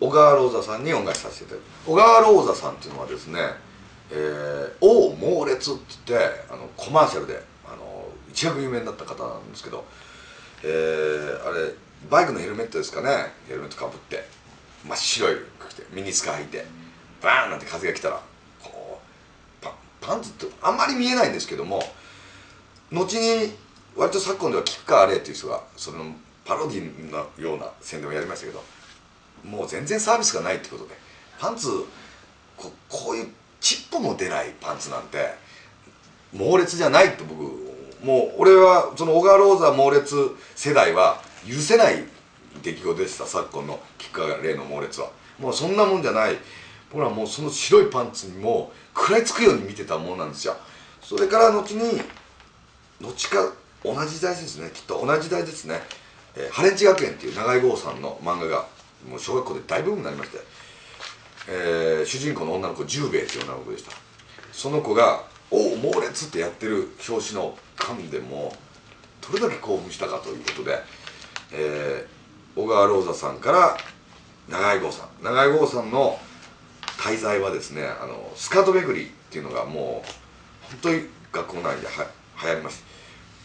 小川ローザさんに恩返しさせていただく小川ローザさんっていうのはですね「えー、王猛烈」って言ってあのコマーシャルであの一躍有名になった方なんですけど、えー、あれバイクのヘルメットですかねヘルメットかぶって真っ白い服着てミニスカ履いてバーンなんて風が来たらこうパパンツってあんまり見えないんですけども後に割と昨今では菊川玲っていう人がそのパロディのような宣伝をやりましたけどもう全然サービスがないってことで。パンツここういうチップも出ないパンツなんて猛烈じゃないって僕もう俺はその小川ローザ猛烈世代は許せない出来事でした昨今の菊川玲の猛烈は。もうそんなもんじゃない。僕らもうその白いパンツにも食らいつくように見てたものなんですよ。それから後に後か同じ時代ですねきっと同じ時代ですね「えー、ハレンチ学園」っていう長井剛さんの漫画がもう小学校で大ブームになりまして、えー、主人公の女の子十兵衛っていう女の子でしたその子が「おお猛烈!」ってやってる表紙の缶でもどれだけ興奮したかということで、えー、小川ローザさんから長井剛さん長井剛さんの滞在はですねあのスカート巡りっていうのがもう本当に学校内では流行りました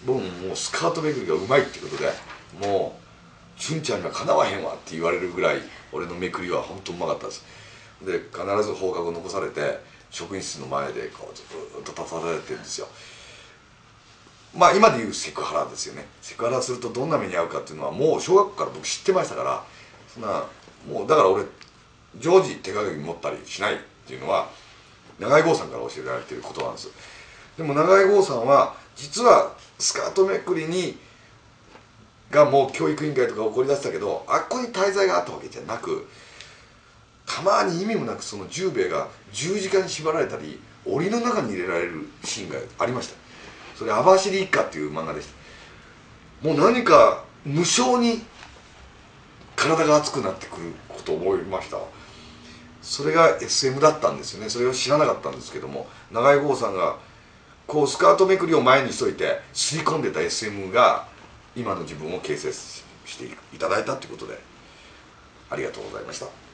僕ももうスカート巡りがうまいっていうことでもう「んちゃんにはかなわへんわ」って言われるぐらい俺のめくりは本当うまかったです。で必ず放課後残されて職員室の前でこうずっと立たされてるんですよ。まあ今で言うセクハラですよね。セクハラするとどんな目に遭うかっていうのはもう小学校から僕知ってましたからそんなもうだから俺常時手加減持ったりしないっていうのは長井剛さんから教えられてることなんです。でも長井剛さんは実はスカートめくりにがもう教育委員会とか起こりだしたけどあっこに滞在があったわけじゃなくたまに意味もなくその十兵衛が十字架に縛られたり檻の中に入れられるシーンがありました。それ「網走一家」っていう漫画でした。もう何か無性に体が熱くなってくることを思いました。それが SM だったんですよね。それを知らなかったんですけども長井剛さんがこうスカートめくりを前にしといて吸い込んでた SM が今の自分を形成していただいたということでありがとうございました。